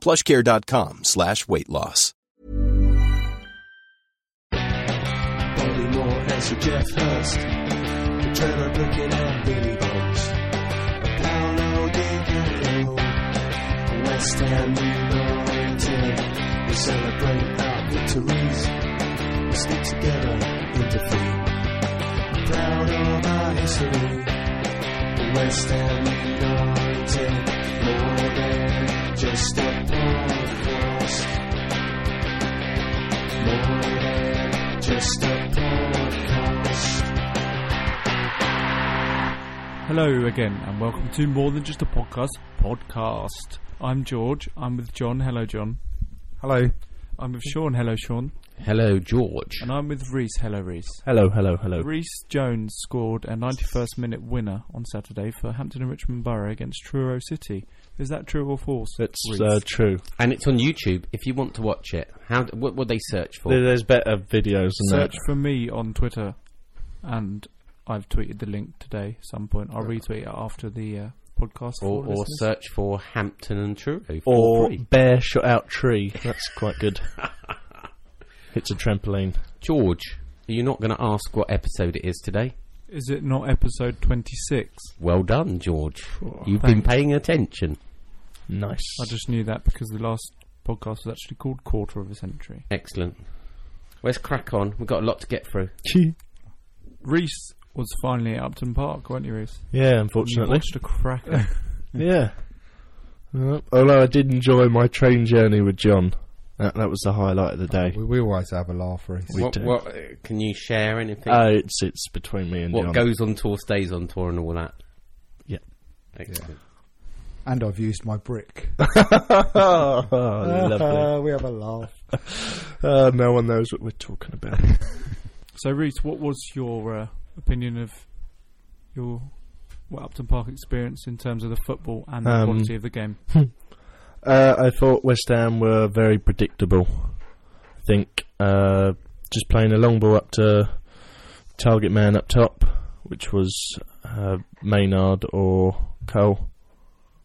plushcare.com slash weight loss. Bobby Moore Geoff Hurst. Trevor and Billy Bonds. Paolo Di. West Ham United. We celebrate our victories. We stick together in defeat. Proud of our history. West Ham United. More than just a podcast. More than just a podcast. Hello again, and welcome to More Than Just a Podcast podcast. I'm George. I'm with John. Hello, John. Hello. I'm with Sean. Hello, Sean. Hello, George. And I'm with Reese. Hello, Reese. Hello, hello, hello. Reese Jones scored a 91st minute winner on Saturday for Hampton and Richmond Borough against Truro City. Is that true or false? It's Reese? uh, true. And it's on YouTube if you want to watch it. How? What would they search for? There- There's better videos than Search that. for me on Twitter, and I've tweeted the link today. Some point I'll retweet it after the uh, podcast. or, for or listeners. search for Hampton and Truro. for Or free. bear shot out tree. That's quite good. Hits a trampoline. George, are you not going to ask what episode it is today? Is it not episode 26? Well done, George. You've been paying attention. Nice. I just knew that because the last podcast was actually called Quarter of a Century. Excellent. Let's crack on. We've got a lot to get through. Reese was finally at Upton Park, weren't you, Reese? yeah, You unfortunately. watched a cracker. yeah. Uh, although I did enjoy my train journey with John. That, that was the highlight of the day. We, we always have a laugh, Reese. We what, do. what, uh, can you share anything? Uh, it's it's between me and what John. goes on tour stays on tour and all that? Yeah. Excellent. And I've used my brick. oh, lovely. we have a laugh. Uh, no one knows what we're talking about. so, Reese, what was your uh, opinion of your well, Upton Park experience in terms of the football and the Um, quality of the game? Uh, I thought West Ham were very predictable. I think uh, just playing a long ball up to target man up top, which was uh, Maynard or Cole.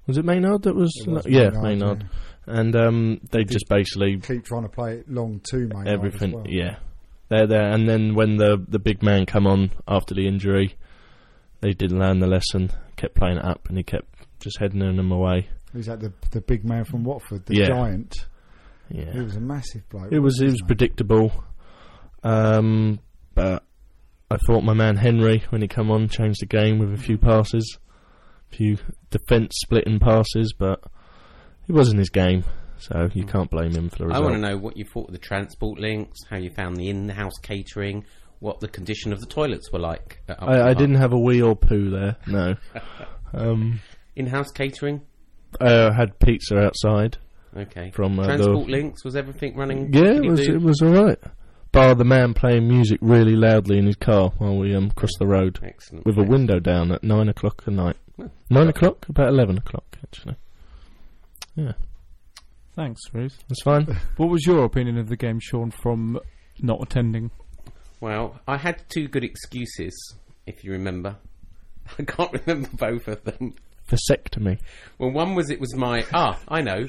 Was it Maynard that was? Was yeah, Maynard, Maynard. And um, they just basically Keep trying to play it long too, mate. everything. Well. Yeah, they're there. And then when the the big man come on after the injury, they didn't learn the lesson. Kept playing it up, and he kept just heading them away. Who's that? The the big man from Watford, the Yeah. giant. Yeah, He was a massive bloke. It was it was wasn't predictable, um, but I thought my man Henry when he come on changed the game with a few passes, a few defence splitting passes, but it wasn't his game, so you can't blame him for the I result. want to know what you thought of the transport links, how you found the in-house catering, what the condition of the toilets were like. At Upton I, I Park. didn't have a wee or poo there. No, um, In-house catering. I had pizza outside Okay. from uh, transport the. links was everything running? Yeah, it was it was all right. Bar the man playing music really loudly in his car while we um crossed the road. excellent. with a window down at nine o'clock at night. Well, Nine got- o'clock, about eleven o'clock actually. Yeah, Thanks, Reese. that's fine. What was your opinion of the game, Sean, from not attending? Well, I had two good excuses, if you remember. I can't remember both of them. Vasectomy. Well, one was it was my ah, I know.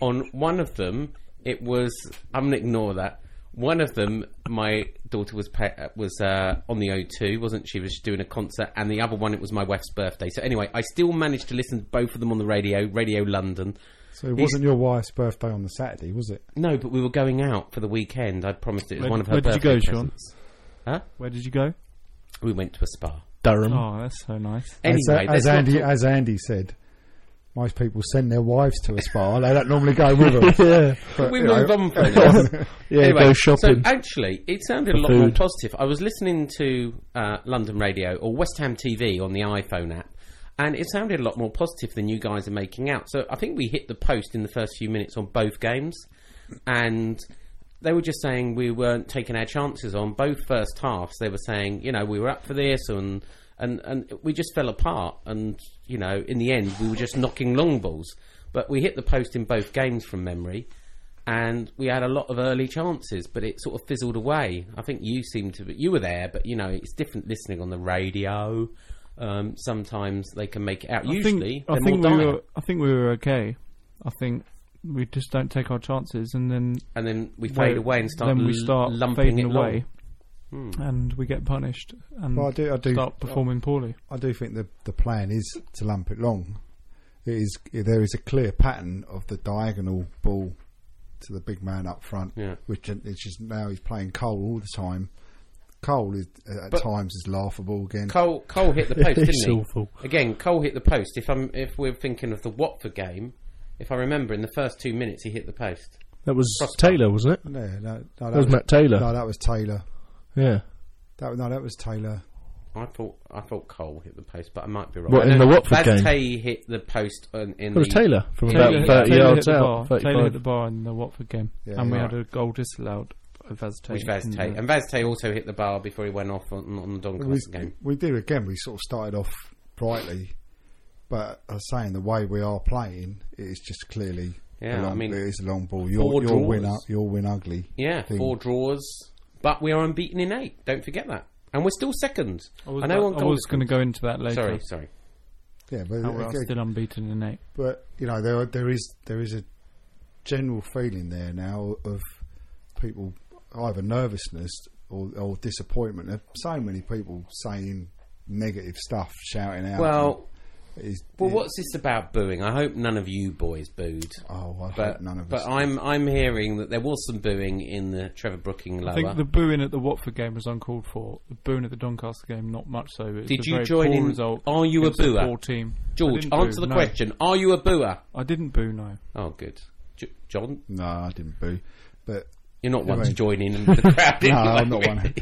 On one of them, it was I'm gonna ignore that. One of them, my daughter was pa- uh, was uh, on the O2, wasn't she? Was doing a concert, and the other one, it was my wife's birthday. So anyway, I still managed to listen to both of them on the radio, Radio London. So it wasn't your wife's birthday on the Saturday, was it? No, but we were going out for the weekend. I promised it was Where- one of her where did you birthday go, Sean? Huh? Where did you go? We went to a spa. Durham. Oh, that's so nice. Anyway, as, uh, as not Andy talk- as Andy said, most people send their wives to a spa. They don't normally go with them. yeah, But, we you know, move on from this. yeah. anyway, go shopping. So actually, it sounded a For lot more food. positive. I was listening to uh, London Radio or West Ham TV on the iPhone app, and it sounded a lot more positive than you guys are making out. So I think we hit the post in the first few minutes on both games, and they were just saying we weren't taking our chances on both first halves. They were saying, you know, we were up for this, and and and we just fell apart. And you know, in the end, we were just knocking long balls. But we hit the post in both games from memory and we had a lot of early chances, but it sort of fizzled away. I think you seemed to, be, you were there, but you know it's different listening on the radio. Um, sometimes they can make it out. I Usually, think, I think we dire. were. I think we were okay. I think we just don't take our chances, and then and then we fade away and start. Then we l- start lumping fading it away, long. and we get punished and Well, I do, I do, start performing poorly. I do think the the plan is to lump it long. It is there is a clear pattern of the diagonal ball to the big man up front, Yeah. which which is now he's playing Cole all the time. Cole is uh, at But- times is laughable again. Cole Cole hit the post, didn't he? awful. Again, Cole hit the post. If I'm if we're thinking of the Watford game, if I remember, in the first two minutes he hit the post. That was Crossbar. Taylor, wasn't it? no, no, no, that, That was Matt Taylor. No, that was Taylor. Yeah. That no, that was Taylor. I thought I thought Cole hit the post, but I might be wrong. What, in the Watford game? Vaz hit the post on, in That was the Taylor from Taylor- about 30 Taylor yards hit the out. bar. Taylor hit the bar in the Watford game, Yeah, and we yeah. had a goal disallowed. Of Vaz Which Tate Vaz in uh, And Vaz Tê also hit the bar before he went off on, on the we, Doncaster game. we do again. We sort of started off brightly, but I was saying the way we are playing, it is just clearly. Yeah, a long, I mean, it is a long ball. four You'll, you'll win. draws. u- You'll win ugly. Yeah, thing. four draws. But we are unbeaten in eight. Don't forget that. And we're still second. I was, know I was going to go into that later. Sorry, sorry. Yeah, but How we're again- still unbeaten in eight. but you know there there is there is a general feeling there now of people either nervousness or, or disappointment. There are so many people saying negative stuff, shouting out. Well, It's- well, it- what's this about booing? I hope none of you boys booed. Oh, I But hope none of but us. I'm I'm hearing that there was some booing in the Trevor Brooking lower. I think the booing at the Watford game was uncalled for. The booing at the Doncaster game, not much so. It Did a you very join poor in- Result are you a a booer? poor team. George, answer boo, the no. question. Are you a booer? I didn't boo. No. Oh, good. J- John, no, I didn't boo. But you're not one to join in the crowd. no, anyway. I'm not one.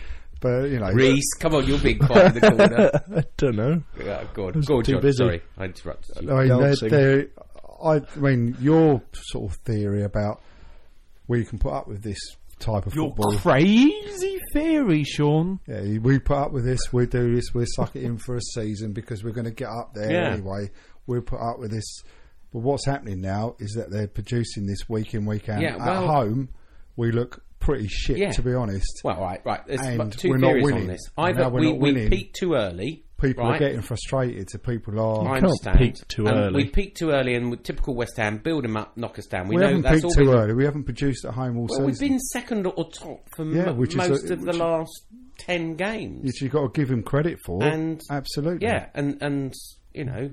But you know, Reese, come on, you're being quiet in the corner. I don't know. Yeah, go on, go on, too John. busy. Sorry, I interrupted you. I mean, they're, Dancing. they're, I, I mean, your sort of theory about where you can put up with this type of Your football. crazy theory, Sean. Yeah, we put up with this. We do this. We suck it in for a season because we're going to get up there Yeah. anyway. We put up with this. But what's happening now is that they're producing this week in week out. Yeah, At well- home, we look pretty shit, Yeah. to be honest. Well, right, right. There's And but two we're not theories on winning. this. And Either now we're we, not we winning. peaked too early. People right? are getting frustrated. So people are. I can't understand. peak too And early. We peaked too early, and with typical West Ham, build them up, knock us down. We, we know haven't that's peaked all too been, early. We haven't produced at home all Well, we've season. been second or top for Yeah, m- which is most a- of the which- last ten games. Which you've got to give him credit for. And- absolutely. Yeah, and and you know,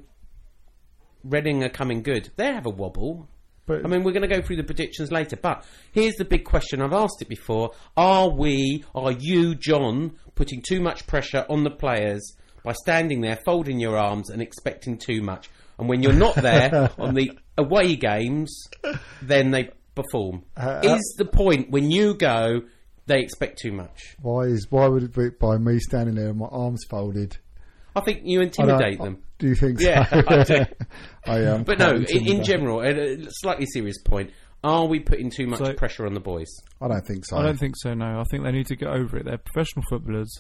Reading are coming good. They have a wobble. But I mean, we're going to go through the predictions later, but here's the big question. I've asked it before. Are we, are you, John, putting too much pressure on the players by standing there, folding your arms and expecting too much? And when you're not there on the away games, then they perform. Uh, Is the point when you go, they expect too much? why is why would it be by me standing there with my arms folded? I think you intimidate them. Do you think so? Yeah, I do. I am. But no, in, in general, at a slightly serious point, are we putting too much So- pressure on the boys? I don't think so. I don't think so. No, I think they need to get over it. They're professional footballers.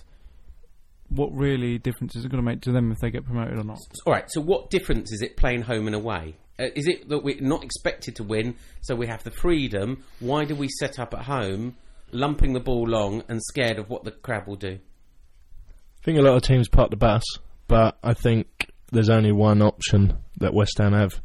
What really difference is it going to make to them if they get promoted or not? All right. So, what difference is it playing home and away? Uh, is it that we're not expected to win, so we have the freedom? Why do we set up at home, lumping the ball long and scared of what the crowd will do? I think a lot of teams park the bus, but I think there's only one option that West Ham have,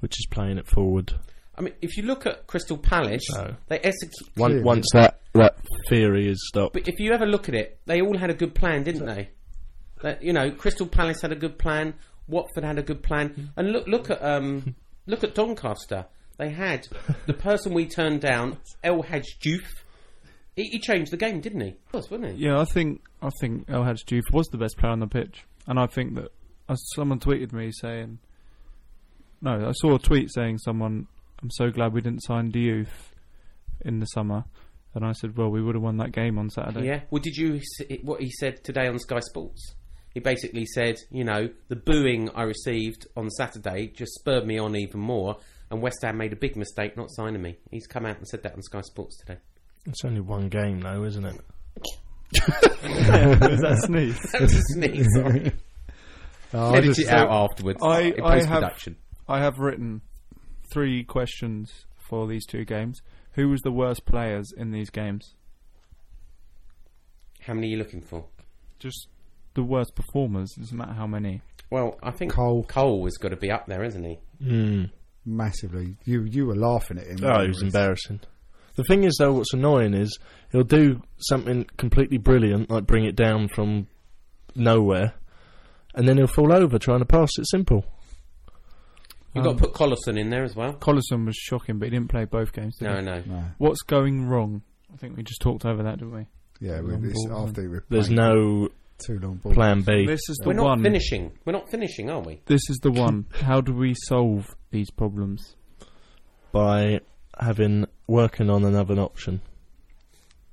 which is playing it forward. I mean, if you look at Crystal Palace, No. they execute. Once, once that, that theory is stopped. But if you ever look at it, they all had a good plan, didn't they? That, you know, Crystal Palace had a good plan. Watford had a good plan, and look, look at um, look at Doncaster. They had the person we turned down, El Hadj Diouf. He, he changed the game, didn't he? Of course, wasn't he? Yeah, I think I think El Hadj Diouf was the best player on the pitch, and I think that uh, someone tweeted me saying, no, I saw a tweet saying someone, I'm so glad we didn't sign Diouf in the summer, and I said, well, we would have won that game on Saturday. Yeah. Well, did you see what he said today on Sky Sports? He basically said, you know, the booing I received on Saturday just spurred me on even more, and West Ham made a big mistake not signing me. He's come out and said that on Sky Sports today. It's only one game, though, isn't it? Was that a sneeze? That was a sneeze. Sorry. Oh, I Edit just it out thought- afterwards I- in I post have- production. I have written three questions for these two games. Who was the worst players in these games? How many are you looking for? Just the worst performers. Doesn't matter how many. Well, I think Cole. Cole has got to be up there, isn't he? Mm. massively. You you were laughing at him. Oh, it was embarrassing. The thing is, though, what's annoying is he'll do something completely brilliant, like bring it down from nowhere, and then he'll fall over trying to pass it simple. You've Um, got to put Collison in there as well. Collison was shocking, but he didn't play both games. Did No, he? no. No, What's going wrong? I think we just talked over that, didn't we? yeah, Long with this, after we There's no too long balls. plan B. This is the We're not one. finishing. We're not finishing, are we? This is the one. How do we solve these problems? by having working on another option.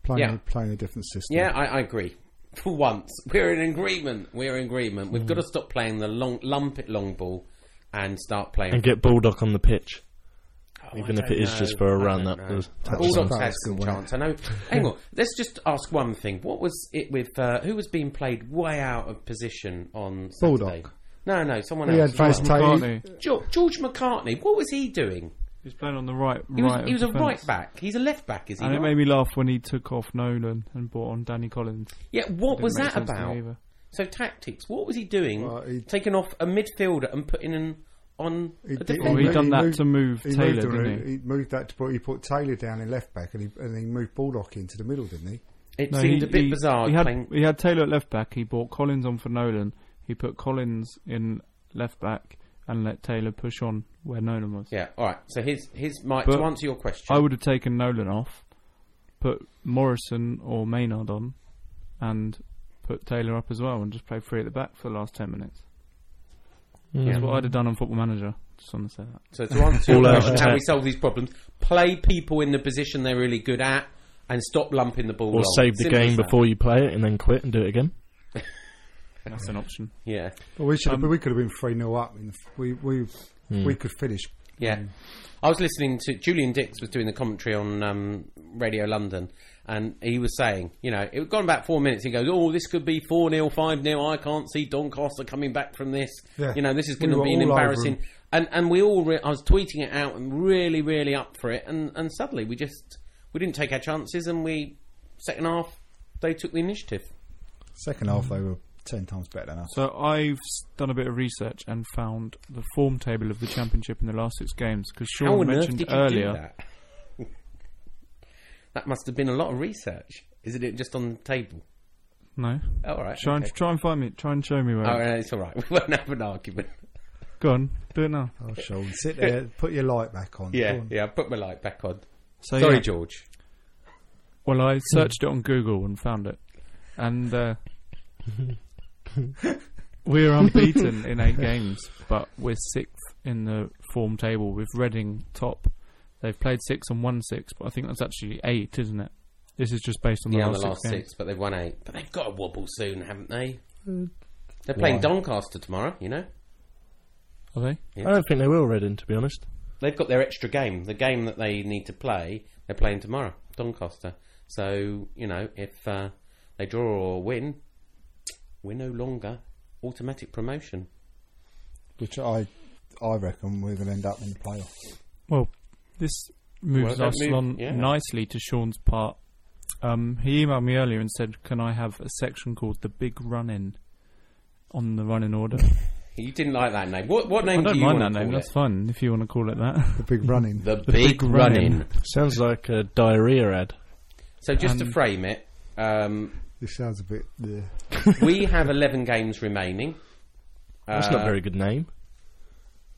playing, Yeah. a, playing a different system. Yeah, I, I agree. For once, we're in agreement. We're in agreement. We've Mm. got to stop playing the long lump it long ball and start playing. And get Baldock on the pitch, Oh, even I if it is don't just for a I run up the. Baldock's That had was some good, wasn't chance. I know. Hang on. Let's just ask one thing. What was it with uh, who was being played way out of position on Saturday? Baldock. No, no, someone He else. had Vaz Taylor. McCartney. George, George McCartney. What was he doing? He's playing on the right. He was, right he was a defence. right back. He's a left back, is he? And it made me laugh when he took off Nolan and brought on Danny Collins. yeah. What was that sense to me about? So tactics. What was he doing? Well, he- taking off a midfielder and putting an on He a did- defender. Well, he moved- done that moved- to move He Taylor, moved, didn't he? he moved that to put, he put Taylor down in left back and he, and he moved Baldock into the middle, didn't he? It No, seemed he- a bit he- bizarre He had, playing. he had Taylor at left back. He brought Collins on for Nolan. He put Collins in left back and let Taylor push on where Nolan was. Yeah. All right. So his his my, But to answer your question. I would have taken Nolan off, put Morrison or Maynard on, and put Taylor up as well, and just play three at the back for the last ten minutes. Mm. That's what I'd have done on Football Manager. Just want to say that. So to answer your All out question, how attack. we solve these problems: play people in the position they're really good at, and stop lumping the ball. Or long. save the Simple game that. before you play it and then quit and do it again. That's an option. Yeah. Well, we should have, Um, we could have been three 0 up. In the, we we Hmm. we could finish. Yeah. I was listening to Julian Dicks was doing the commentary on um, Radio London, and he was saying, you know, it had gone about four minutes. He goes, "Oh, this could be four 0 five 0 I can't see Doncaster coming back from this. Yeah. You know, this is going to were be an embarrassing." And and we all, re- I was tweeting it out and really, really up for it, and and suddenly we just we didn't take our chances, and we second half they took the initiative. Second half, they were ten times better than us. So I've done a bit of research and found the form table of the championship in the last six games because How Sean on earth mentioned did you earlier. do that? that must have been a lot of research. Isn't it just on the table? No, Oh, all right. try and try and find me. Try and show me where. Oh, no, it's all right. We won't have an argument. Go on, do it now. Oh, Sean, sit there, put your light back on. Yeah, on. yeah. Put my light back on. So Sorry, yeah. George. Well, I searched it on Google and found it, and uh, we're unbeaten in eight games, but we're sixth in the form table with Reading top. They've played six and won six, but I think that's actually eight, isn't it? This is just based on the Yeah, last, the last six, games. six, but they've won eight. But they've got a wobble soon, haven't they? They're playing Why? Doncaster tomorrow. You know, Are they? Yeah. I don't think they will, Reading, to be honest. they've got their extra game. The game that they need to play, they're playing tomorrow, Doncaster. So you know, if uh, they draw or win, we're no longer automatic promotion. Which I I reckon we're going to end up in the playoffs. Well, this moves Well, us move- on yeah. nicely to Sean's part. Um, he emailed me earlier and said, "Can I have a section called the Big Run In on the running order?" You didn't like that name. What what I don't do you mind want that name. call That's fun if you want to call it that. The big running. The, Big Big, Run-In. Run-In. Sounds like a diarrhea ad. So just to frame it, um, This sounds a bit. Yeah. we have 11 games remaining. That's Uh, not a very good name.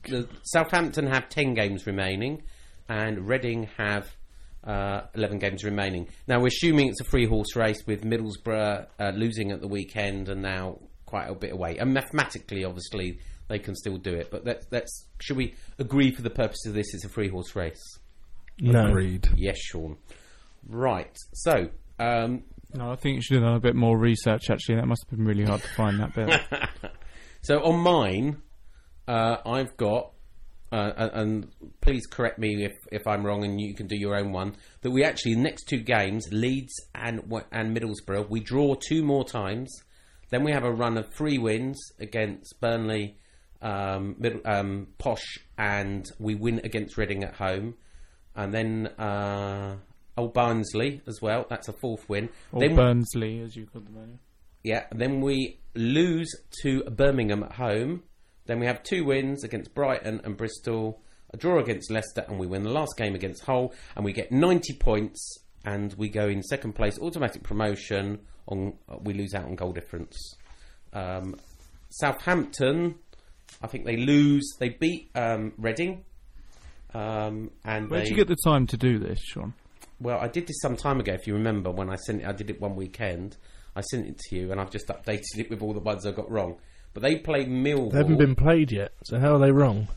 the Southampton have 10 games remaining. and Reading have uh, 11 games remaining. Now, we're assuming it's a three horse race with Middlesbrough uh, losing at the weekend and now quite a bit away. And mathematically, obviously, they can still do it. But let's, let's should we agree for the purpose of this, it's a three horse race? No. Agreed. Yes, Sean. Right. So, um, No, I think you should have done a bit more research. Actually, that must have been really hard to find that bit. So on mine, uh, I've got, uh, and, please correct me if, if I'm wrong, and you can do your own one. That we actually next two games, Leeds and and Middlesbrough, we draw two more times. Then we have a run of three wins against Burnley, um, Middle, um, Posh, and we win against Reading at home. And then uh, Old Barnsley as well. That's a fourth win. Or then Burnsley, as you called them earlier. yeah, then we lose to Birmingham at home. Then we have two wins against Brighton and Bristol, a draw against Leicester, and we win the last game against Hull, and we get 90 points, and we go in second place, automatic promotion. On we lose out on goal difference. Um, Southampton, I think they lose. They beat um, Reading, um, and Where'd you get the time to do this, Sean? Well, I did this some time ago. If you remember, when I sent it, I did it one weekend. I sent it to you, and I've just updated it with all the ones I got wrong. But they played Millwall. They haven't been played yet, so how are they wrong?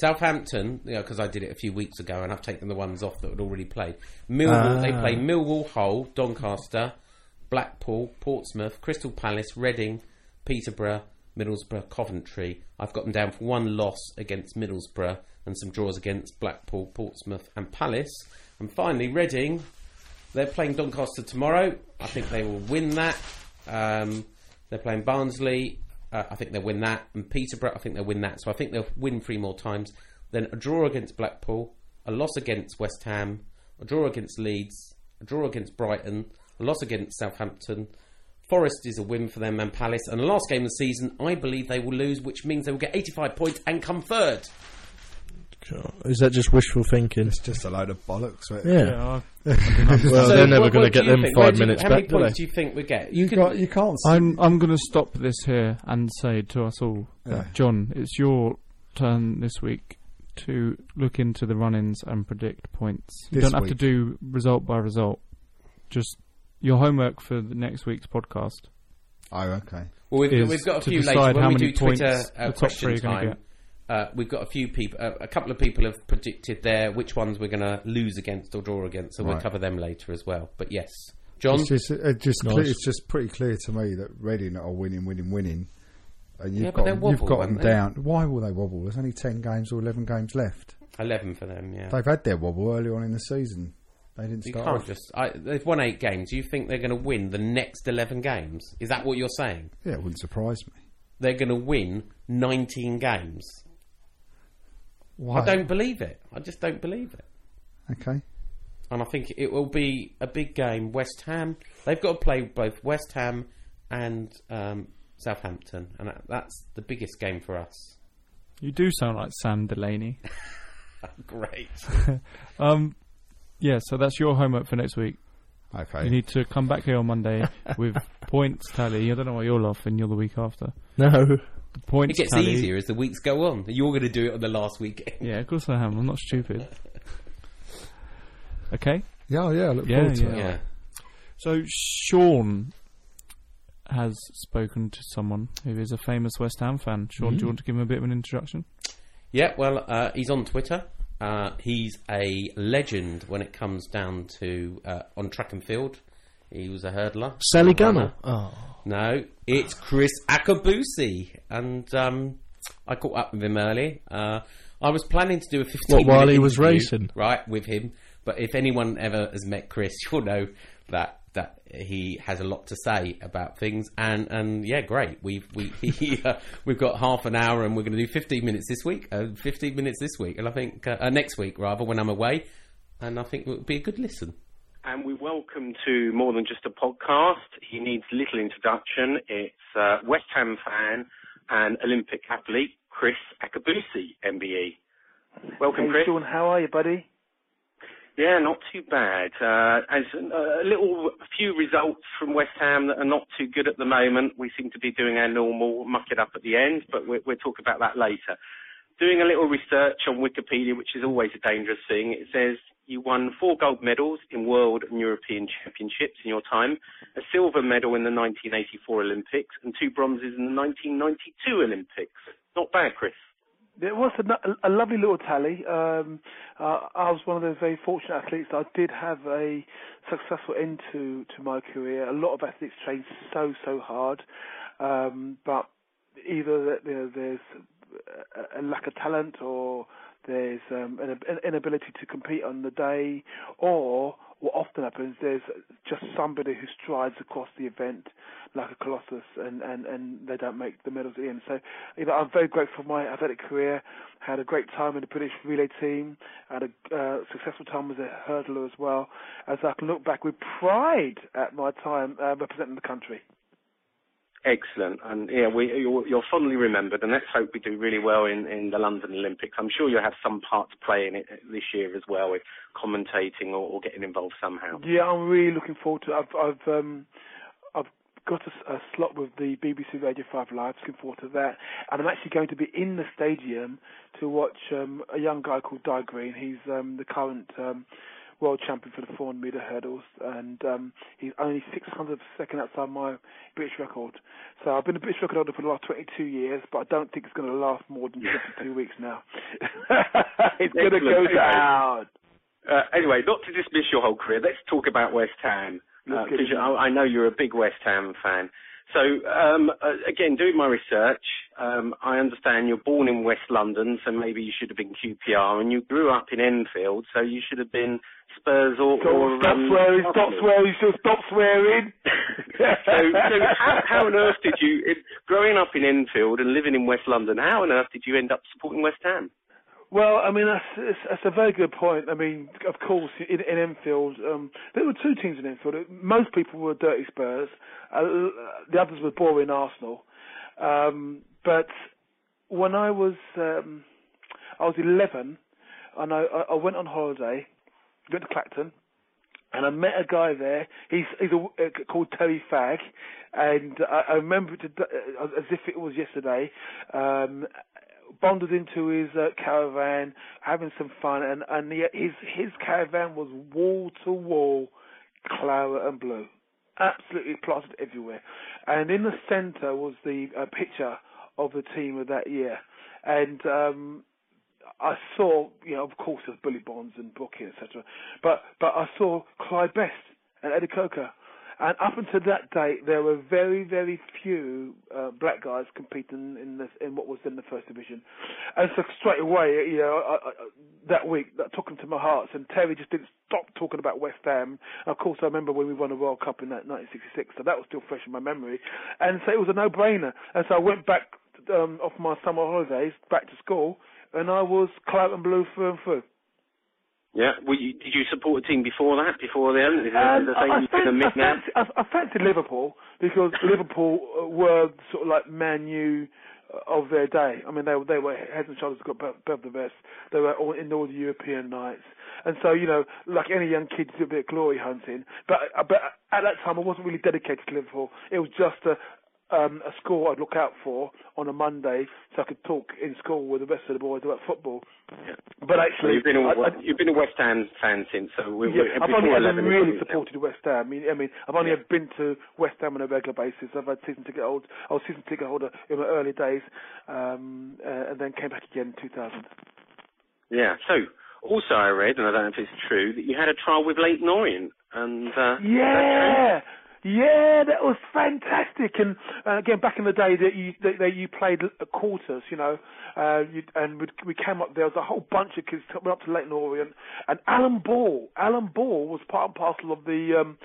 Southampton, you know, because I did it a few weeks ago, and I've taken the ones off that had already played. Millwall, they Ah. play Millwall, Hull, Doncaster, Blackpool, Portsmouth, Crystal Palace, Reading, Peterborough, Middlesbrough, Coventry. I've got them down for one loss against Middlesbrough and some draws against Blackpool, Portsmouth, and Palace. And finally, Reading, they're playing Doncaster tomorrow. I think they will win that. Um, they're playing Barnsley. Uh, I think they'll win that. And Peterborough, I think they'll win that. So I think they'll win three more times. Then a draw against Blackpool, a loss against West Ham, a draw against Leeds, a draw against Brighton, a loss against Southampton. Forest is a win for them and Palace. And the last game of the season, I believe they will lose, which means they will get 85 points and come third. Is that just wishful thinking? It's just a load of bollocks. right? Yeah. I, I didn't. Well, they're never going to get them think? Where five you- minutes How back, many do points do you think we get? You, can- got, you can't. I'm I'm going to stop this here and say to us all, that, Yeah. John, it's your turn this week to look into the run-ins and predict points. You This don't have to do result by result. Just your homework for the next week's podcast. Oh, okay. Well, we've, we've got a to few later decide when how we many do Twitter points uh, question three are gonna time. Get. Uh, we've got a few people, uh, a couple of people have predicted there which ones we're going to lose against or draw against, so we'll Right. cover them later as well. But yes, John, It's just, it just Nice. clear, it's just pretty clear to me that Reading are winning, winning, winning. And you've Yeah, but got, they them- wobble, you've got them haven't they? down. Why will they wobble? There's only 10 games or 11 games left. eleven for them. Yeah, They've had their wobble early on in the season. They didn't you start can't off. just. I, they've won eight games. You think they're going to win the next eleven games? Is that what you're saying? Yeah, it wouldn't surprise me. They're going to win nineteen games. Why? I don't believe it. I just don't believe it. Okay. and I think it will be a big game. West Ham, they've got to play both West Ham and um, Southampton, and that, that's the biggest game for us. You do sound like Sam Delaney. Great. Um, yeah, so that's your homework for next week. Okay. You need to come back here on Monday with points tally. I don't know why you're laughing. You're the week after. No. The It gets tally. easier as the weeks go on. You're going to do it on the last weekend. Yeah, of course I am. I'm not stupid. Okay. yeah, yeah, I look Yeah, forward to yeah. it. Yeah. So Sean has spoken to someone who is a famous West Ham fan. Sean, do you want to give him a bit of an introduction? Yeah, well, uh, he's on Twitter. Uh, he's a legend when it comes down to uh, on track and field. He was a hurdler. Sally. Gunnell. Oh. No, it's Kriss Akabusi, and um, I caught up with him early. Uh, I was planning to do a fifteen. What, while he was racing? right, with him. But if anyone ever has met Chris, you'll know that that he has a lot to say about things. And and yeah, great. We've we he, uh, we've got half an hour, and we're going to do fifteen minutes this week. Uh, fifteen minutes this week, and I think uh, uh, next week rather when I'm away. And I think it would be a good listen. And we welcome to more than just a podcast. He needs little introduction. It's uh, West Ham fan and Olympic athlete Kriss Akabusi, MBE. Welcome, Hey, Chris. Sean, how are you, buddy? Yeah, not too bad. Uh, as uh, a little, a few results from West Ham that are not too good at the moment. We seem to be doing our normal, muck it up at the end, but we'll, we'll talk about that later. Doing a little research on Wikipedia, which is always a dangerous thing, it says you won four gold medals in world and European championships in your time, a silver medal in the 1984 Olympics, and two bronzes in the 1992 Olympics. Not bad, Kriss. It was a, a lovely little tally. Um, uh, I was one of those very fortunate athletes. I did have a successful end to, to my career. A lot of athletes train so so hard, um, but either you know, there's a, lack of talent or there's um, an, an inability to compete on the day, or what often happens, there's just somebody who strides across the event like a colossus, and, and, and they don't make the medals at the end. So, you know, I'm very grateful for my athletic career. Had a great time in the British relay team. Had a uh, successful time as a hurdler as well. As I can look back with pride at my time uh, representing the country. Excellent, and yeah, we, you're, you're fondly remembered, and let's hope we do really well in, in the London Olympics. I'm sure you'll have some part to play in it this year as well, with commentating or, or getting involved somehow. Yeah, I'm really looking forward to. it. I've I've um, I've got a, a slot with the BBC Radio Five Live. Looking forward to that, and I'm actually going to be in the stadium to watch um, a young guy called Dai Greene. He's um, the current um, world champion for the 400 meter hurdles, and um, he's only 600 second outside my British record. So I've been a British record holder for the last 22 years, but I don't think it's going to last more than 22 weeks now. it's going to go down. Uh, anyway, not to dismiss your whole career, let's talk about West Ham. Because. I, I know you're a big West Ham fan. So, um, uh, again, doing my research, um, I understand you're born in West London, so maybe you should have been QPR, and you grew up in Enfield, so you should have been Spurs or. Stop, or stop um, swearing, stop swearing, stop swearing. so, so how, how on earth did you, growing up in Enfield and living in West London, how on earth did you end up supporting West Ham? Well, I mean, that's, that's, a very good point. I mean, of course, in, in Enfield, um, there were two teams in Enfield. Most people were Dirty Spurs. Uh, the others were boring Arsenal. Um, but when I was, um, I was 11, and I, I I went on holiday, went to Clacton, and I met a guy there. He's he's a, uh, called Terry Fag, and I, I remember it uh, as if it was yesterday. Um, bonded into his uh, caravan, having some fun, and and he, his his caravan was wall to wall, claret and blue, absolutely plastered everywhere, and in the centre was the uh, picture of the team of that year, and. um I saw, you know, of course, there's Billy Bonds and Bookie, etc. But but I saw Clyde Best and Ade Coker, and up until that date, there were very very few uh, black guys competing in the, in what was then the first division, and so straight away, you know, I, I, that week that took him to my heart, and Terry just didn't stop talking about West Ham. Of course, I remember when we won the World Cup in that 1966, so that was still fresh in my memory, and so it was a no-brainer, and so I went back um, off my summer holidays back to school and I was claret and blue through and through. Yeah, were you, did you support a team before that, before then? Is Um, the I, same I, you fan- can admit I, now? I, I fancied Liverpool because Liverpool uh, were sort of like Man U uh, of their day. I mean, they were they were heads and shoulders above, the rest. They were all in all the European nights, and so you know, like any young kid, do a bit of glory hunting. But uh, but at that time, I wasn't really dedicated to Liverpool. It was just a um, a school I'd look out for on a Monday, so I could talk in school with the rest of the boys about football. But So actually, you've been a, I- I- you've been a West Ham fan since. So we, yeah, we, I've only ever 11 really supported West Ham. I mean, I mean, I've only Yeah. been to West Ham on a regular basis. I've had season ticket holder. I was season ticket holder in my early days, um, uh, and then came back again in 2000. Yeah. So also I read, and I don't know if it's true, that you had a trial with Leyton Orient, and uh, is that true? Yeah, yeah, that was fantastic. And uh, again, back in the day, that you that, that you played uh, quarters, you know, uh, you, and we, we came up. There was a whole bunch of kids coming up to Leyton Orient, and Alan Ball. Alan Ball was part and parcel of the. Um,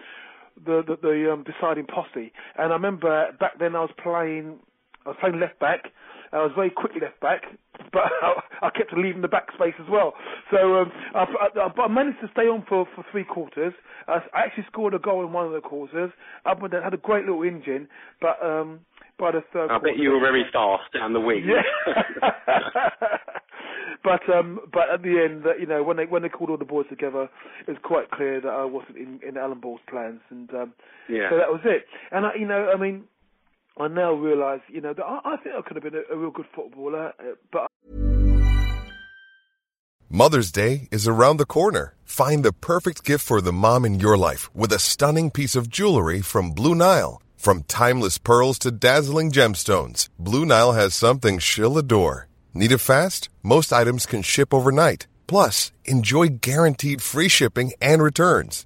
the the, the um, deciding posse, and I remember back then I was playing, I was playing left back. I was very quick left back, but I, I kept leaving the back space as well. So um, I, I, I managed to stay on for, for three quarters. I actually scored a goal in one of the quarters. Up and down, had a great little engine, but um, by the third I quarter, bet you were very fast down the wing. yeah. but um, but at the end, that you know, when they when they called all the boys together, it was quite clear that I wasn't in, in Alan Ball's plans, and um, yeah. so that was it. And I, you know, I mean, I now realise, you know, that I, I think I could have been a, a real good footballer, uh, but Mother's Day is around the corner. Find the perfect gift for the mom in your life with a stunning piece of jewelry from Blue Nile. From timeless pearls to dazzling gemstones, Blue Nile has something she'll adore. Need it fast? Most items can ship overnight. Plus, enjoy guaranteed free shipping and returns.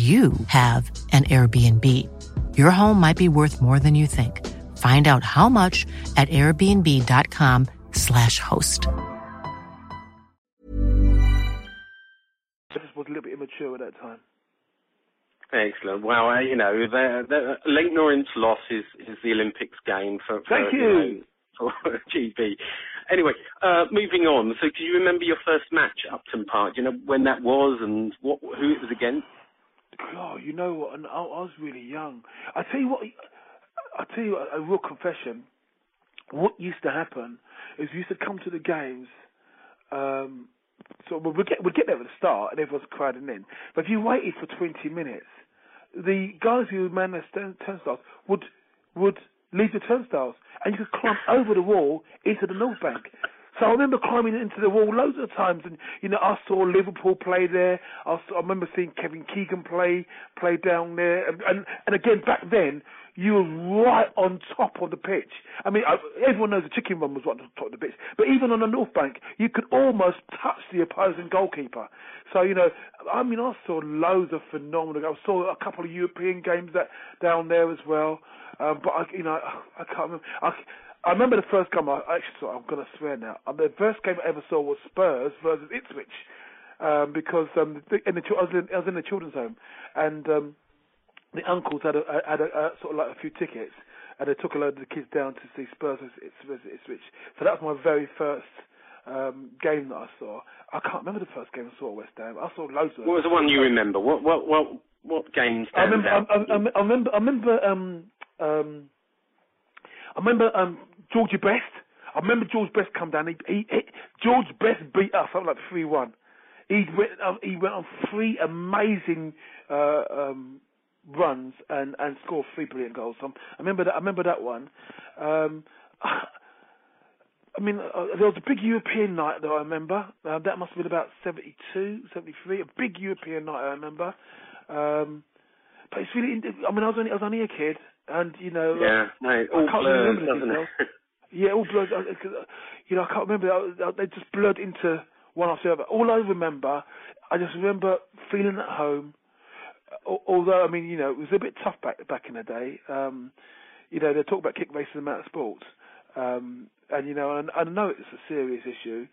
you have an Airbnb. Your home might be worth more than you think. Find out how much at airbnb.com/slash host. I just was a little bit immature at that time. Excellent. Well, uh, you know, the, the Lake Norrance loss is, is the Olympics game for, for Thank you. you. know, for GB. Anyway, uh, moving on. So, do you remember your first match at Upton Park? Do you know when that was and what who it was against? Oh, you know what? And I, I was really young. I tell you what. I tell you a, a real confession. What used to happen is we used to come to the games. Um, so we'd get we'd get there at the start, and everyone's crowding in. But if you waited for 20 minutes, the guys who man the turnstiles would would leave the turnstiles, and you could climb over the wall into the North Bank. So I remember climbing into the wall loads of times, and you know I saw Liverpool play there. I, saw, I remember seeing Kevin Keegan play play down there, and, and and again back then you were right on top of the pitch. I mean, I, everyone knows the chicken run was right on top of the pitch, but even on the North Bank, you could almost touch the opposing goalkeeper. So you know, I mean, I saw loads of phenomenal. I saw a couple of European games that down there as well. Um, but I, you know, I can't remember. I, I remember the first game I actually saw. I'm gonna swear now. The first game I ever saw was Spurs versus Ipswich, um, because um, in the, I was in, I was in the children's home, and um, the uncles had a, had a, a sort of like a few tickets, and they took a load of the kids down to see Spurs versus Ipswich. So that was my very first um, game that I saw. I can't remember the first game I saw at West Ham. I saw loads of. What was the one you remember? What what what what games I remember. out? I, I, I remember. I remember. Um, um, I remember um, Georgie Best. I remember George Best come down. He, he, he George Best beat us something like three one. He went. Uh, he went on three amazing uh, um, runs and and scored three brilliant goals. So I remember that. I remember that one. Um, I mean, uh, there was a big European night that I remember. Uh, that must have been about 72, 73. A big European night I remember. Um, but it's really. I mean, I was only I was only a kid, and you know. yeah, no, I can't remember the details. Yeah, all blurred. uh, uh, You know, I can't remember. Uh, They just blurred into one after the other. All I remember, I just remember feeling at home. Although, I mean, you know, it was a bit tough back back in the day. Um, you know, they talk about kick races and amount of sports, um, and you know, and I know it's a serious issue,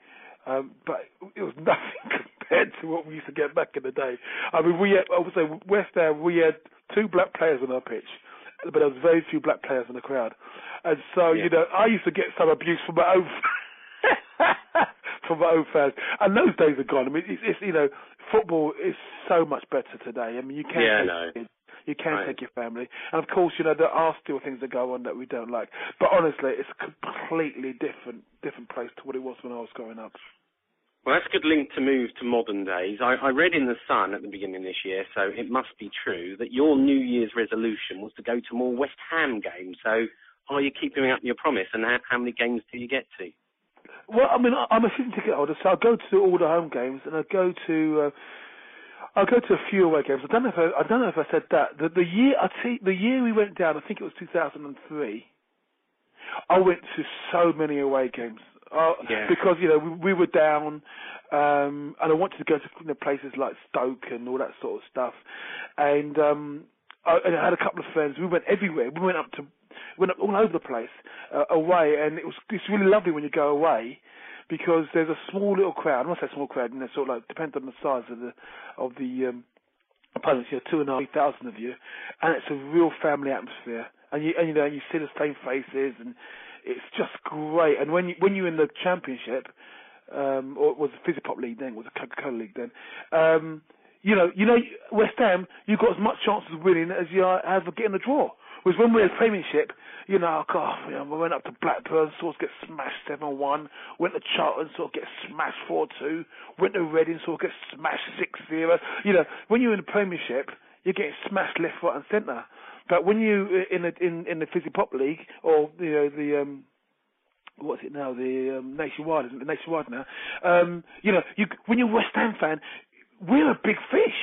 um, but it was nothing compared to what we used to get back in the day. I mean, we had, I would say West Ham, we had two black players on our pitch, but there was very few black players in the crowd, and so Yeah. you know, I used to get some abuse from my own. from my own fans, and those days are gone. I mean, it's, it's you know, football is so much better today. I mean, you can Yeah, take no. kids, you can Right. take your family, and of course, you know, there are still things that go on that we don't like. But honestly, it's a completely different, different place to what it was when I was growing up. Well, that's a good link to move to modern days. I, I read in the Sun at the beginning of this year, so it must be true that your New Year's resolution was to go to more West Ham games. So, are you keeping up your promise? And how, how many games do you get to? Well, I mean, I- I'm a season ticket holder, so I go to all the home games, and I go to. Uh, I'll go to a few away games. I don't know if I, I don't know if I said that. The, the year I the year we went down, I think it was 2003. I went to so many away games. Uh, Yeah. Because you know we, we were down, um, and I wanted to go to you know, places like Stoke and all that sort of stuff, and um, I, and I had a couple of friends. We went everywhere. We went up to, went up all over the place uh, away, and it was it's really lovely when you go away because there's a small little crowd. I must say small crowd, and it's sort of like depends on the size of the of the um, opponents. You know, two and a half thousand of you, and it's a real family atmosphere. And you and you know you see the same faces, and it's just great. And when you when you're in the championship, um, or it was the Fizzy Pop League then, it was the Coca-Cola League then. Um, you know, you know, West Ham, you've got as much chance of winning as you have of getting a draw. Whereas when we're in the Premiership, you know, God, you know, we went up to Blackburn, sort of get smashed 7-1, went to Charlton, sort of get smashed 4-2, went to Reading, sort of get smashed 6-0. You know, when you're in the Premiership, you're getting smashed left, right and centre. But when you in the in, in the Fizzy Pop League or you know the um, what's it now? The um, nationwide, isn't it? Nationwide now. Um, you know, you when you're a West Ham fan, we're a big fish,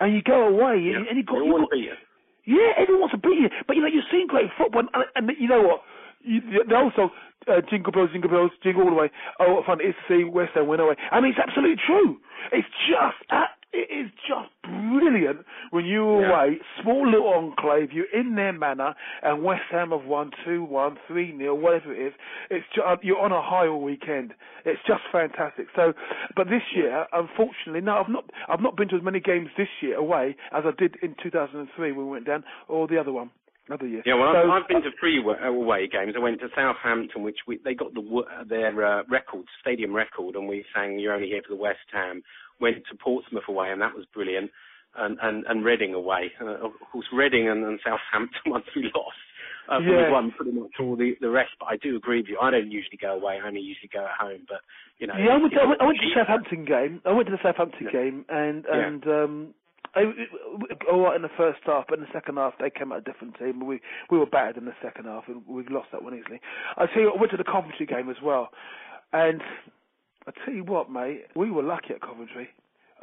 and you go away and, and you got you want to beat you. yeah, everyone wants to beat you, but you know you're seeing great football, and, and you know what? You, they also uh, jingle bells, jingle bells, jingle all the way. Oh, what fun it is to see West Ham win away. I mean, it's absolutely true. It's just uh, it is just brilliant when you're Yeah. away, small little enclave, you're in their manor, and West Ham have won two one, three nil, whatever it is. It's just, uh, you're on a high all weekend. It's just fantastic. So, but this year, unfortunately, no, I've not I've not been to as many games this year away as I did in 2003 when we went down, or the other one, other year. Yeah, well, So- I've, I've been oh. to three wa- uh, away games. I went to Southampton, which we, they got the wo- uh, their uh, record, stadium record, and we sang "You're Only Here for the West Ham." Went to Portsmouth away, and that was brilliant. And and, and Reading away. Uh, of course, Reading and, and Southampton once we lost. Uh, Yeah. We won pretty much all the, the rest, but I do agree with you. I don't usually go away. I only usually go at home. But you know, Yeah, I went, to, I went, I went to the. Southampton game. I went to the Southampton game, and Yeah. and um, I, all right in the first half, but in the second half they came out a different team. We we were battered in the second half, and we lost that one easily. I what, I went to the Coventry game as well, and I tell you what, mate, we were lucky at Coventry.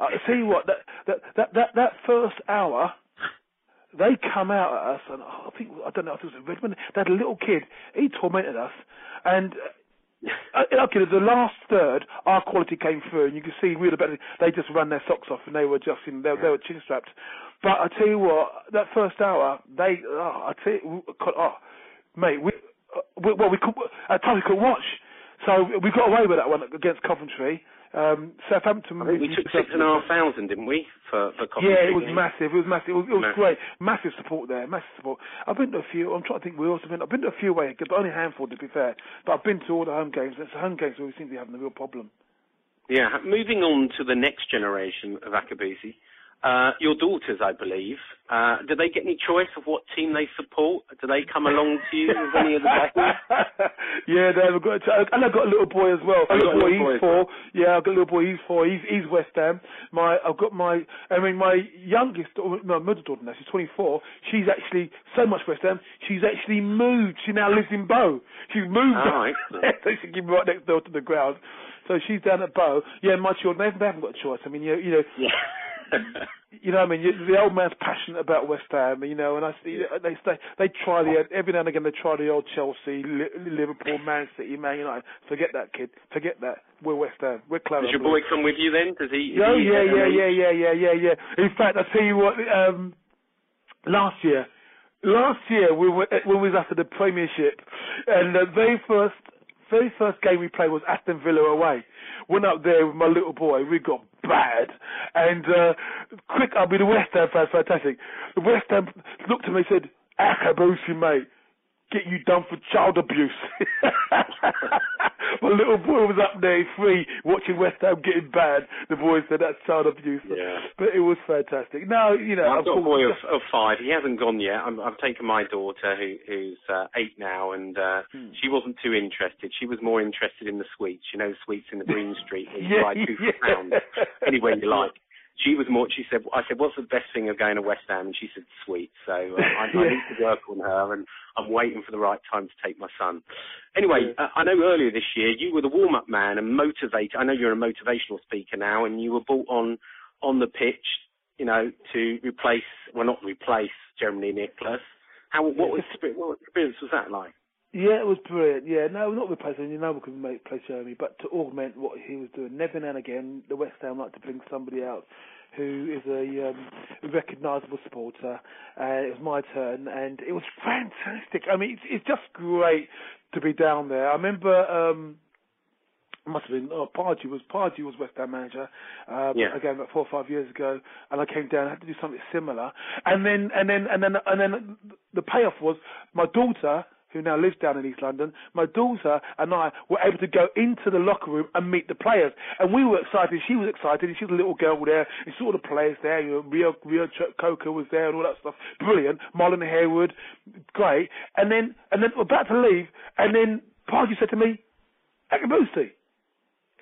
I tell you what, that that that that, that first hour. They come out at us, and oh, I think I don't know if it was Redmond. A little kid. He tormented us, and uh, okay, the last third, our quality came through, and you can see we were better. They just ran their socks off, and they were just, know, they, they were chin strapped. But I tell you what, that first hour, they, oh, I tell you, oh, mate, we, uh, we well, we could, at times we couldn't watch, so we got away with that one against Coventry. Um, Southampton, I think we took six and a half thousand, didn't we, for for Coventry yeah, it was game? massive. It was massive. It was, it was Massive. great. Massive support there. Massive support. I've been to a few. I'm trying to think. We also been. I've been to a few away, but only a handful to be fair. But I've been to all the home games. It's the home games where we seem to be having a real problem. Yeah, moving on to the next generation of Akabusi. Uh, your daughters, I believe, uh, do they get any choice of what team they support? Do they come along to you with any of the games? yeah, they've got. And I've got a little boy as well. Little got a boy, little boy he's as four. Yeah, I've got a little boy. He's four. He's he's West Ham. My I've got my. I mean, my youngest, my middle daughter now. She's 24. She's actually so much West Ham. She's actually moved. She now lives in Bow. She's moved. Oh, so she can be right next door to the ground. So she's down at Bow. Yeah, my children. They haven't, they haven't got a choice. I mean, you know, you know. You know, what I mean, you, the old man's passionate about West Ham, you know, and I see they they they try the every now and again they try the old Chelsea, Liverpool, Man City, Man United. Forget that, kid. Forget that. We're West Ham. We're Claret. Does your boy come with you then? Does he? Oh he- yeah, yeah, yeah, yeah, yeah, yeah, yeah. In fact, I tell you what. Um, last year, last year we were when we was after the Premiership, and the very first, very first game we played was Aston Villa away. Went up there with my little boy. We got bad, and uh, quick. I mean, the West Ham fans fantastic. The West Ham looked at me and said, "Akabusi, mate." Get you done for child abuse. My little boy was up there free watching West Ham getting bad. The boy said that's child abuse. Yeah. But it was fantastic. No, you know, Well, I've got a boy of, of five. He hasn't gone yet. I'm, I've taken my daughter, who, who's uh, eight now, and uh, Hmm. she wasn't too interested. She was more interested in the sweets. You know, the sweets in the Green Street. Where you Yeah, buy two for yeah. a pound anywhere you like. She was more. She said, "I said, what's the best thing of going to West Ham?" And she said, "Sweets." So uh, I, I need to work on her, and I'm waiting for the right time to take my son. Anyway, uh, I know earlier this year you were the warm-up man and motivator. I know you're a motivational speaker now, and you were brought on on the pitch you know, to replace, well, not replace Jeremy Nicholas. How, what was, what experience was that like? Yeah, it was brilliant. Yeah, no, not replacing. You know, we could make play Jeremy, but to augment what he was doing. Never and again, the West Ham like to bring somebody out who is a um, recognisable supporter. Uh, it was my turn, and it was fantastic. I mean, it's, it's just great to be down there. I remember. Um, it must have been oh Pardew was Pardew was West Ham manager um, Yeah. again about four or five years ago, and I came down. I had to do something similar, and then and then and then and then the payoff was my daughter. Who now lives down in East London? My daughter and I were able to go into the locker room and meet the players, and we were excited. She was excited. and She was a little girl there. And saw the players there. You know, Rio Rio Ch- was there and all that stuff. Brilliant. Marlon Harewood, great. And then and then we're about to leave, and then Pardew said to me, "Akabusi,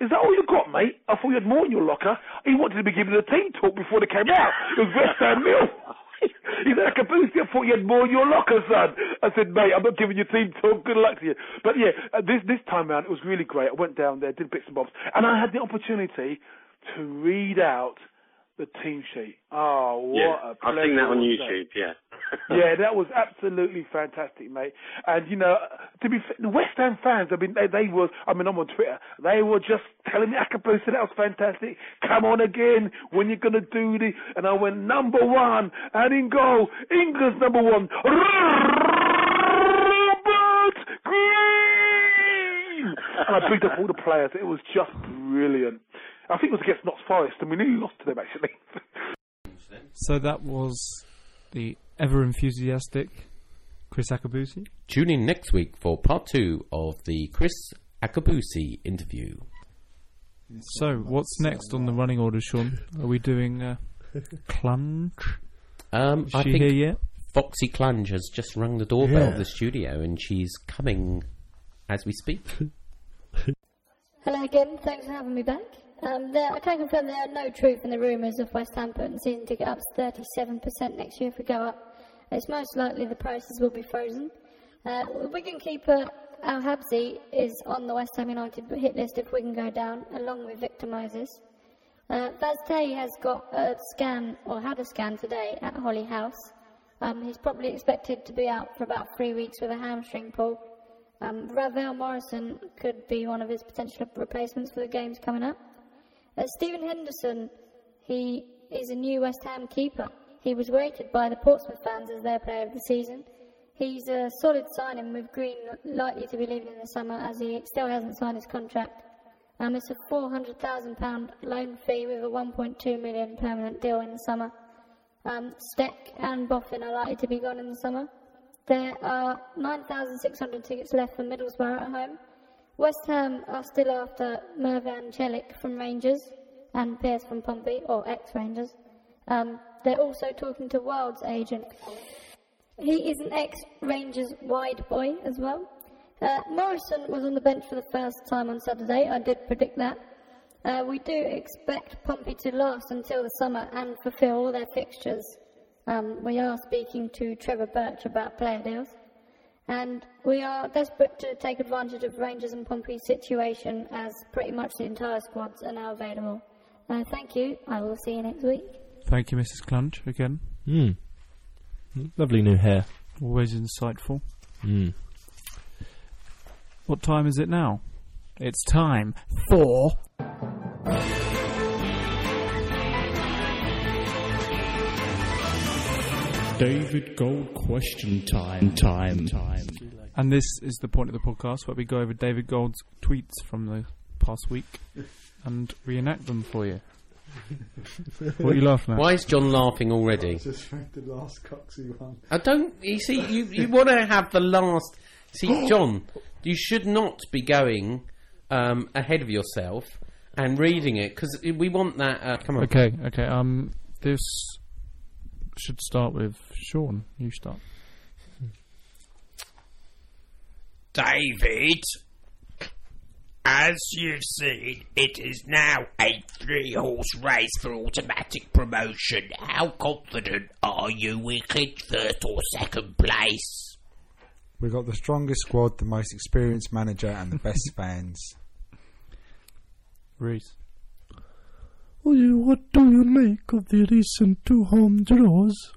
is that all you got, mate? I thought you had more in your locker. He wanted to be giving the team talk before they came out. It was West Ham Mill. He said, I thought you had more in your locker, son. I said, mate, I'm not giving you team talk. Good luck to you. But yeah, uh, this this time round, it was really great. I went down there, did bits and bobs, and I had the opportunity to read out the team sheet. Oh, what yeah, I've seen that on pleasure was that. YouTube. Yeah. yeah, that was absolutely fantastic, mate. And you know, to be f- the West Ham fans, I mean, they, they were. I mean, I'm on Twitter. They were just telling me, Akabusi, that was fantastic. Come on again. When you're gonna do the? And I went number one, and in goal, England's number one, Robert Green. And I picked up all the players. It was just brilliant. I think it was against Notts Forest, and we nearly lost to them actually. So that was the ever enthusiastic Kriss Akabusi. Tune in next week for part two of the Kriss Akabusi interview. So what's next on the running order, Sean? Are we doing uh, Clunge? Um, Is I she think here yet? Foxy Clunge has just rung the doorbell Yeah. of the studio, and she's coming as we speak. Hello again, thanks for having me back. Um, there, I can confirm there are no truth in the rumours of West Ham putting season ticket up to 37% next year if we go up. It's most likely the prices will be frozen. Uh, Wigan keeper Al Habsi is on the West Ham United hit list if Wigan go down, along with Victor Moses. Uh, has got a scan, or had a scan today at Holly House. Um, he's probably expected to be out for about three weeks with a hamstring pull. Um, Ravel Morrison could be one of his potential replacements for the games coming up. Uh, Stephen Henderson, he is a new West Ham keeper. He was rated by the Portsmouth fans as their player of the season. He's a solid signing with Green likely to be leaving in the summer as he still hasn't signed his contract. Um, it's a £400,000 loan fee with a £1.2 million permanent deal in the summer. Um, Stech and Boffin are likely to be gone in the summer. There are 9,600 tickets left for Middlesbrough at home. West Ham are still after Mervan Celik from Rangers and Pearce from Pompey, or ex-Rangers. Um, they're also talking to Wylde's agent. He is an ex-Rangers wide boy as well. Uh, Morrison was on the bench for the first time on Saturday. I did predict that. Uh, we do expect Pompey to last until the summer and fulfil all their fixtures. Um, we are speaking to Trevor Birch about player deals. And we are desperate to take advantage of Rangers and Pompey's situation as pretty much the entire squads are now available. Uh, thank you. I will see you next week. Thank you, Mrs. Clunge, again. Hmm. Lovely new hair. Always insightful. Hmm. What time is it now? It's time for. David Gold question time. Time. Time. And this is the point of the podcast where we go over David Gold's tweets from the past week and reenact them for you. what are you laughing at? Why is John laughing already? Just the last coxy one. I don't. You see, you, you want to have the last. See, John, you should not be going um, ahead of yourself and reading it because we want that. Uh, come on. Okay, okay. Um, this should start with Sean. You start. David, as you've seen, it is now a three horse race for automatic promotion. How confident are you we clinch first or second place? We've got the strongest squad, the most experienced manager, and the best fans. Reese. What do you make of the recent two home draws?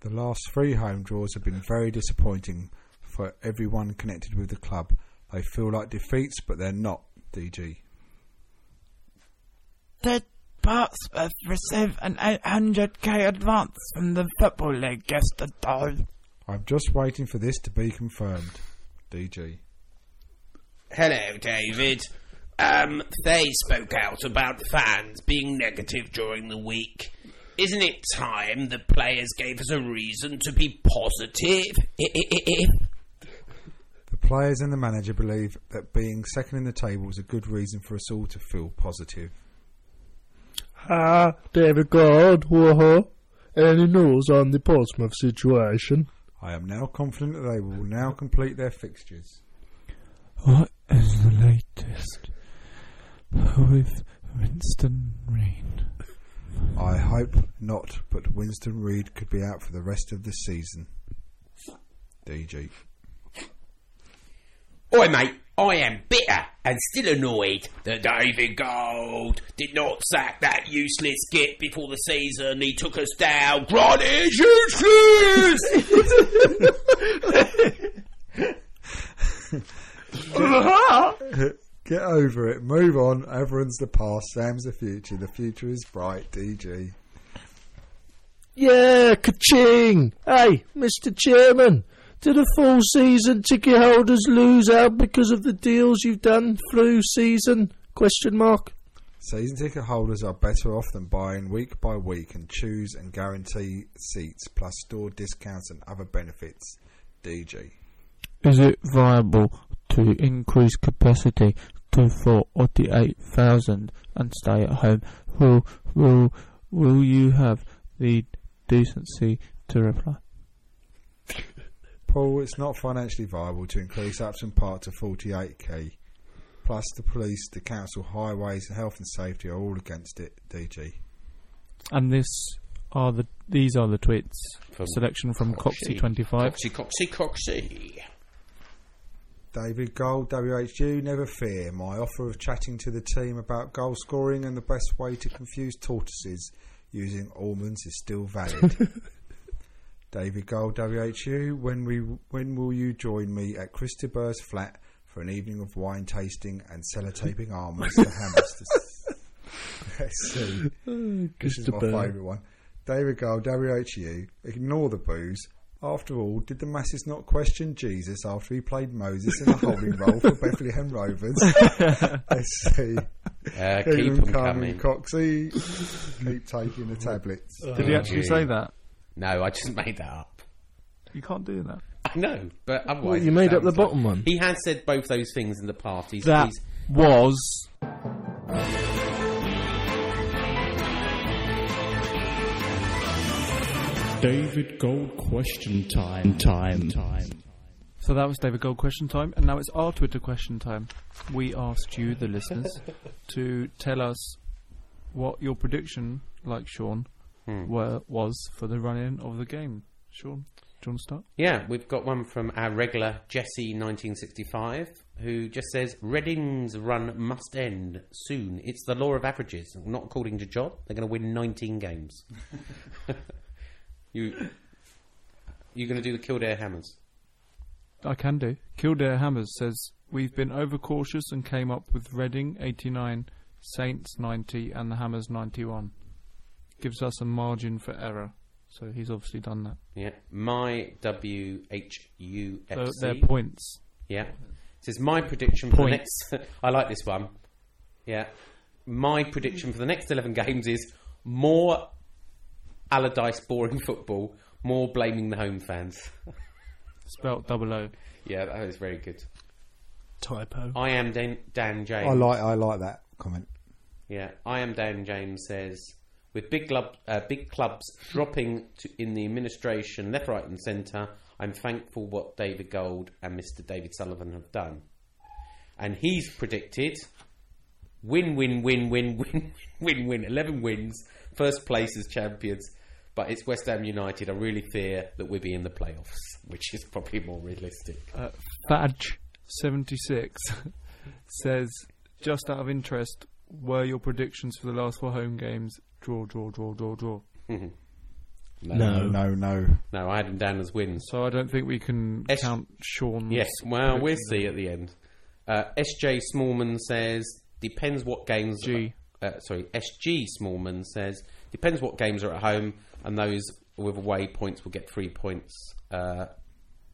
The last three home draws have been very disappointing for everyone connected with the club. They feel like defeats, but they're not. DG. Did Portsmouth receive an 800k advance from the Football League yesterday? I'm just waiting for this to be confirmed. DG. Hello, David. Um, they spoke out about fans being negative during the week. Isn't it time the players gave us a reason to be positive? The players and the manager believe that being second in the table is a good reason for us all to feel positive. Ah, David Gold, whoa. Any news on the Portsmouth situation? I am now confident that they will now complete their fixtures. What is the latest with Winston Reid? I hope not, but Winston Reid could be out for the rest of the season. DG. Oi, mate, I am bitter and still annoyed that David Gold did not sack that useless git before the season. He took us down. Grant is useless! Get over it. Move on. Everyone's the past. Sam's the future. The future is bright. DG. Yeah, ka-ching! Hey, Mr. Chairman, do the full season ticket holders lose out because of the deals you've done through season? Question mark. Season ticket holders are better off than buying week by week and choose and guarantee seats plus store discounts and other benefits. DG. Is it viable to increase capacity to 48,000 and stay at home? Will, will, will you have the decency to reply? Paul, it's not financially viable to increase Upton Park to 48k. Plus, the police, the council, highways, and health and safety are all against it. DG. And this are the these are the tweets. From Selection from Coxie. Coxie25. Coxie, Coxie, Coxie. David Gold, WHU, never fear. My offer of chatting to the team about goal scoring and the best way to confuse tortoises using almonds is still valid. David Gold, WHU, when we when will you join me at Christober's flat for an evening of wine tasting and sellotaping almonds to Hammersmith? Let's see. Oh, this is my favourite one. David Gold, WHU, ignore the booze. After all, did the masses not question Jesus after he played Moses in a holding role for Bethlehem Rovers? Let's see. Uh, Keep keep 'em 'em coming, coming. Coxie. Keep taking the tablets. Did he actually say that? No, I just made that up. You can't do that. I know, but otherwise. What, you made up sounds the like- bottom one? He has said both those things in the past. He's, That he's was David Gold question time. Time. Time. So that was David Gold question time, and now it's our Twitter question time. We asked you, the listeners, to tell us what your prediction, like Sean, Hmm. were, was for the run-in of the game. Sean, do you want to start? Yeah, we've got one from our regular Jesse1965 who just says Reading's run must end soon. It's the law of averages. Not according to John. They're going to win 19 games. you you going to do the Kildare Hammers? I can do. Kildare Hammers says we've been overcautious and came up with Reading 89, Saints 90, and the Hammers 91. Gives us a margin for error. So he's obviously done that. Yeah. My W H U F So they're points. Yeah. It says my prediction for Points. the next. I like this one. Yeah. My prediction for the next 11 games is more Allardyce boring football, more blaming the home fans. Spelt double O. Yeah, that is very good. Typo. I am Dan, Dan James. I like I like that comment. Yeah, I am Dan James says with big club, uh, big clubs dropping to, in the administration left, right, and centre. I'm thankful what David Gold and Mr. David Sullivan have done, and he's predicted win, win, win, win, win, win, win. Eleven wins, first place as champions. But it's West Ham United. I really fear that we'll be in the playoffs, which is probably more realistic. Uh, Fadge76 says, just out of interest, were your predictions for the last four home games draw, draw, draw, draw, draw? No, no, no. No, I had him down as wins. So I don't think we can S- count Sean's. Yes, well, we'll see at the end. Uh, SJ Smallman says depends what games. G. Uh, sorry, SG Smallman says depends what games are at home, and those with away points will get three points. Uh,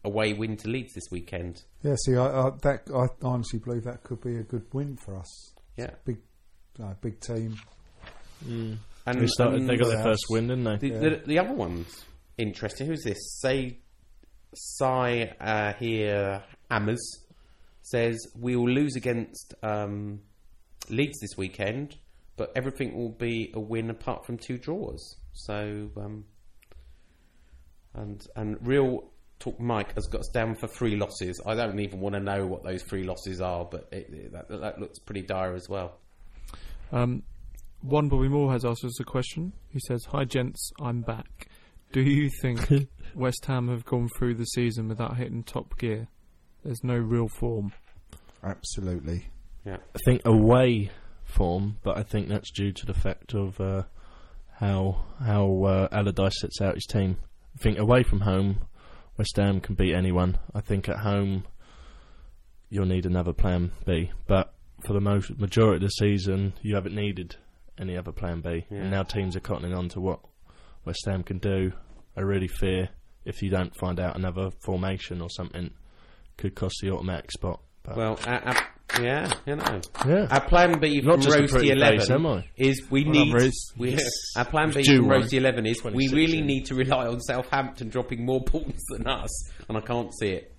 away win to Leeds this weekend. Yeah, see, I, I, that I honestly believe that could be a good win for us. Yeah. big, uh, big team. And They started- and they got their first win, didn't they? The, Yeah. the, the other one's interesting. Who's this? Say, Sai uh, here Hammers says we will lose against um, Leeds this weekend, but everything will be a win apart from two draws. So, um, and and real talk. Mike has got us down for three losses. I don't even want to know what those three losses are, but it, it- that, that looks pretty dire as well. Um, one Bobby Moore has asked us a question. He says, "Hi gents, I'm back. Do you think West Ham have gone through the season without hitting top gear? There's no real form." Absolutely. Yeah. I think away form, but I think that's due to the fact of uh, how how uh, Allardyce sets out his team. I think away from home, West Ham can beat anyone. I think at home, you'll need another plan B. But for the most majority of the season, you haven't needed any other plan B. Yeah. And now teams are cottoning on to what West Ham can do. I really fear if you don't find out another formation or something, could cost the automatic spot. But Well, our, yeah, you know. Yeah. Our plan B Not from just a Roasty pretty Eleven face, am I? is we Well, need. I'm Roast- We, Yes. Our plan B It's from one. Roasty Eleven is we 26, really yeah. need to rely on Southampton dropping more points than us, and I can't see it.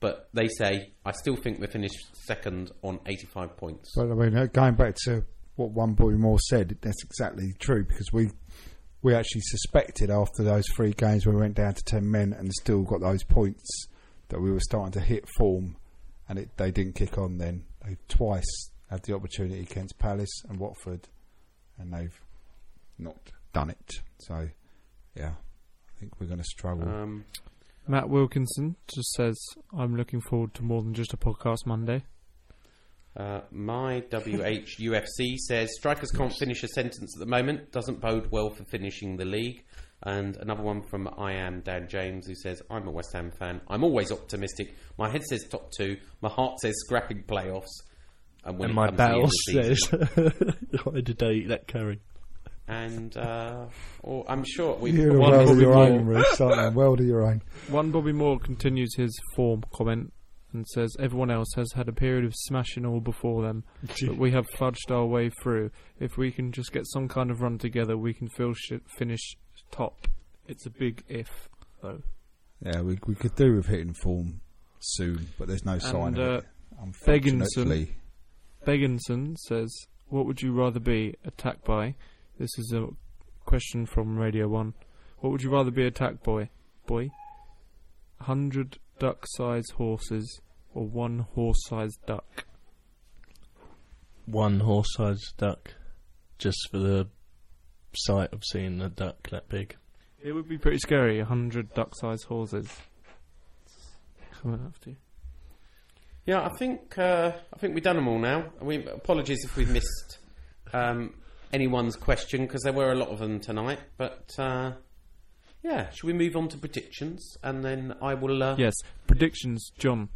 But they say I still think we finished second on eighty-five points. But I mean, uh, going back to what one boy more said, that's exactly true because we we actually suspected after those three games we went down to ten men and still got those points that we were starting to hit form, and it, they didn't kick on. Then they twice had the opportunity against Palace and Watford, and they've not done it. So, yeah, I think we're going to struggle. Um, Matt Wilkinson just says, "I'm looking forward to more than just a podcast Monday." Uh, my WHUFC says strikers can't finish a sentence at the moment. Doesn't bode well for finishing the league. And another one from I am Dan James who says I'm a West Ham fan. I'm always optimistic. My head says top two. My heart says scrapping playoffs. And when and my comes to the end battle of the season- says, "Why did they eat that curry?" and uh, or I'm sure we You're one world of Bobby your Moore. own, Bruce, aren't you? World of your own. One Bobby Moore continues his form comment and says, "Everyone else has had a period of smashing all before them, but we have fudged our way through. If we can just get some kind of run together, we can feel sh- finish top. It's a big if, though." Yeah, we we could do with hitting form soon, but there's no sign And of uh, it. Unfortunately. Begginson, Begginson says, "What would you rather be attacked by?" This is a question from Radio One. What would you rather be attacked by? Boy, hundred duck-sized horses or one horse-sized duck? One horse-sized duck, just for the sight of seeing a duck that big. It would be pretty scary. A hundred duck-sized horses coming after you. Yeah, I think uh, I think we've done them all now. We apologies if we've missed um, anyone's question because there were a lot of them tonight. But uh, yeah, should we move on to predictions and then I will. Uh, Yes, predictions. John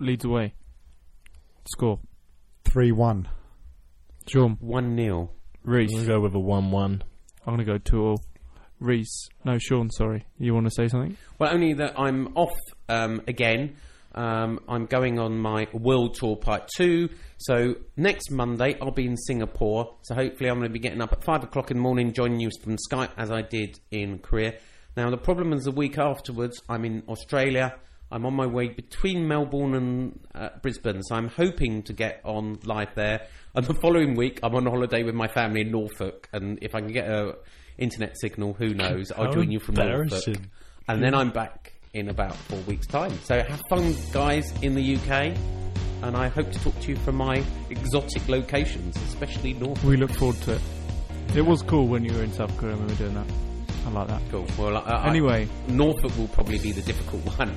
leads away. Score. 3 1. John. One 0 Reese. I'm gonna go with a one-one. I'm going to go 2 all. Reese. No, Sean, sorry. You want to say something? Well, only that I'm off um, again. Um, I'm going on my world tour part two. So next Monday I'll be in Singapore. So hopefully I'm going to be getting up at five o'clock in the morning, joining you from Skype as I did in Korea. Now the problem is the week afterwards I'm in Australia. I'm on my way between Melbourne and uh, Brisbane, so I'm hoping to get on live there. And the following week I'm on holiday with my family in Norfolk, and if I can get a internet signal, who knows? I'll join you from Norfolk, and then I'm back in about four weeks' time. So have fun, guys, in the UK, and I hope to talk to you from my exotic locations, especially Norfolk. We look forward to it. It was cool when you were in South Korea when we were doing that. I like that. Cool. Well, I, I- Anyway. Norfolk will probably be the difficult one.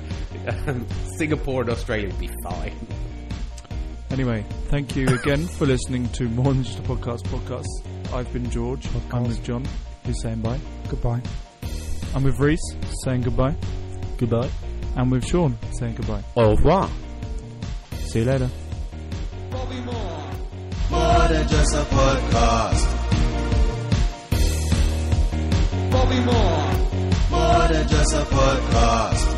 Um, Singapore and Australia will be fine. Anyway, thank you again for listening to More Than Just a Podcast podcast. I've been George. I'm with John, who's saying bye. Goodbye. I'm with Reese, saying goodbye. Goodbye. And with Sean, saying goodbye. Au revoir. See you later. More than just a podcast. Moore. More than just a podcast.